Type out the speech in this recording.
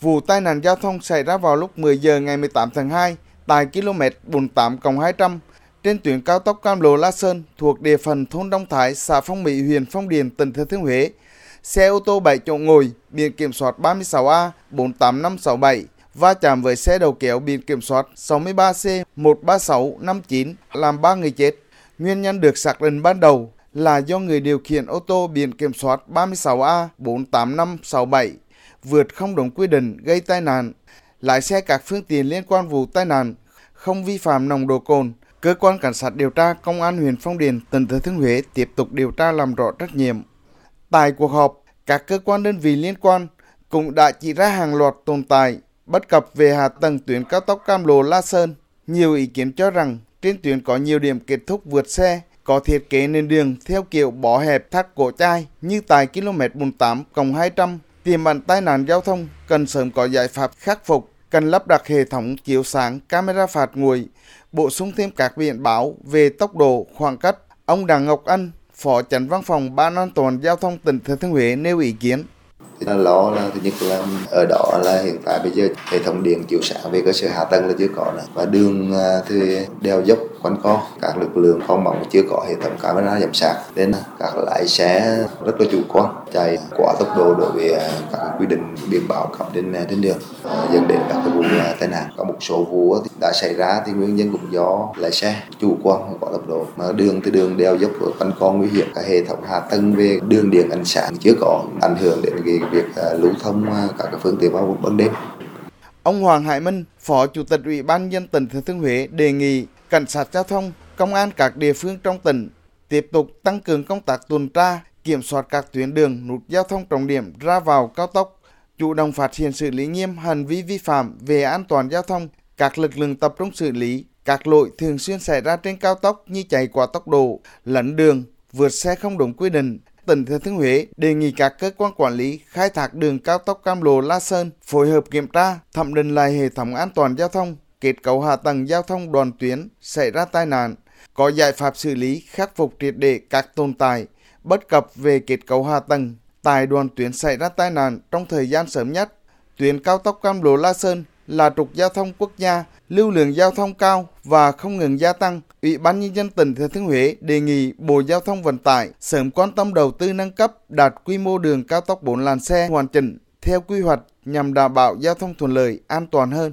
Vụ tai nạn giao thông xảy ra vào lúc 10 giờ ngày 18 tháng 2 tại km 48 200 trên tuyến cao tốc Cam Lộ La Sơn thuộc địa phận thôn Đông Thái, xã Phong Mỹ, huyện Phong Điền, tỉnh Thừa Thiên Huế. Xe ô tô 7 chỗ ngồi, biển kiểm soát 36A 48567 va chạm với xe đầu kéo biển kiểm soát 63C 13659 làm 3 người chết. Nguyên nhân được xác định ban đầu là do người điều khiển ô tô biển kiểm soát 36A 48567 vượt không đúng quy định gây tai nạn. Lái xe các phương tiện liên quan vụ tai nạn không vi phạm nồng độ cồn. Cơ quan cảnh sát điều tra Công an huyện Phong Điền, tỉnh Thừa Thiên Huế tiếp tục điều tra làm rõ trách nhiệm. Tại cuộc họp, các cơ quan đơn vị liên quan cũng đã chỉ ra hàng loạt tồn tại bất cập về hạ tầng tuyến cao tốc Cam Lộ La Sơn. Nhiều ý kiến cho rằng trên tuyến có nhiều điểm kết thúc vượt xe, có thiết kế nền đường theo kiểu bỏ hẹp thắt cổ chai như tại km 48 200 tiềm ẩn tai nạn giao thông cần sớm có giải pháp khắc phục, cần lắp đặt hệ thống chiếu sáng, camera phạt nguội, bổ sung thêm các biển báo về tốc độ, khoảng cách. Ông Đặng Ngọc Anh, Phó Chánh Văn phòng Ban an toàn giao thông tỉnh Thừa Thiên Huế nêu ý kiến là lo là thứ nhất là ở đó là hiện tại bây giờ hệ thống điện chiếu sáng về cơ sở hạ tầng là chưa có nữa. Và đường à, thì đeo dốc quanh co. Các lực lượng phong mỏng chưa có hệ thống camera giám sát. Nên các lái xe rất là chủ quan, chạy quá tốc độ đối với à, các quy định biển báo cấm trên à, trên đường. Ờ, dẫn đến các cái vụ tai nạn. Có một số vụ đã xảy ra thì nguyên nhân cũng do lái xe chủ quan, quá tốc độ. Mà đường, thì đường đeo dốc quanh co nguy hiểm. Cả hệ thống hạ tầng về đường điện, ánh sáng chưa có ảnh hưởng đến cái việc à, lưu thông à, các phương tiện vào ban đêm. Ông Hoàng Hải Minh, Phó Chủ tịch Ủy ban dân tỉnh Thừa Thiên Huế đề nghị cảnh sát giao thông, công an các địa phương trong tỉnh tiếp tục tăng cường công tác tuần tra, kiểm soát các tuyến đường, nút giao thông trọng điểm ra vào cao tốc, chủ động phát hiện xử lý nghiêm hành vi vi phạm về an toàn giao thông, các lực lượng tập trung xử lý các lỗi thường xuyên xảy ra trên cao tốc như chạy quá tốc độ, lấn đường, vượt xe không đúng quy định, tỉnh Thừa Thiên Huế đề nghị các cơ quan quản lý khai thác đường cao tốc Cam Lộ La Sơn phối hợp kiểm tra, thẩm định lại hệ thống an toàn giao thông, kết cấu hạ tầng giao thông đoàn tuyến xảy ra tai nạn, có giải pháp xử lý khắc phục triệt để các tồn tại, bất cập về kết cấu hạ tầng tại đoàn tuyến xảy ra tai nạn trong thời gian sớm nhất. Tuyến cao tốc Cam Lộ La Sơn là trục giao thông quốc gia, lưu lượng giao thông cao và không ngừng gia tăng. Ủy ban nhân dân tỉnh Thừa Thiên Huế đề nghị Bộ Giao thông Vận tải sớm quan tâm đầu tư nâng cấp đạt quy mô đường cao tốc 4 làn xe hoàn chỉnh theo quy hoạch nhằm đảm bảo giao thông thuận lợi, an toàn hơn.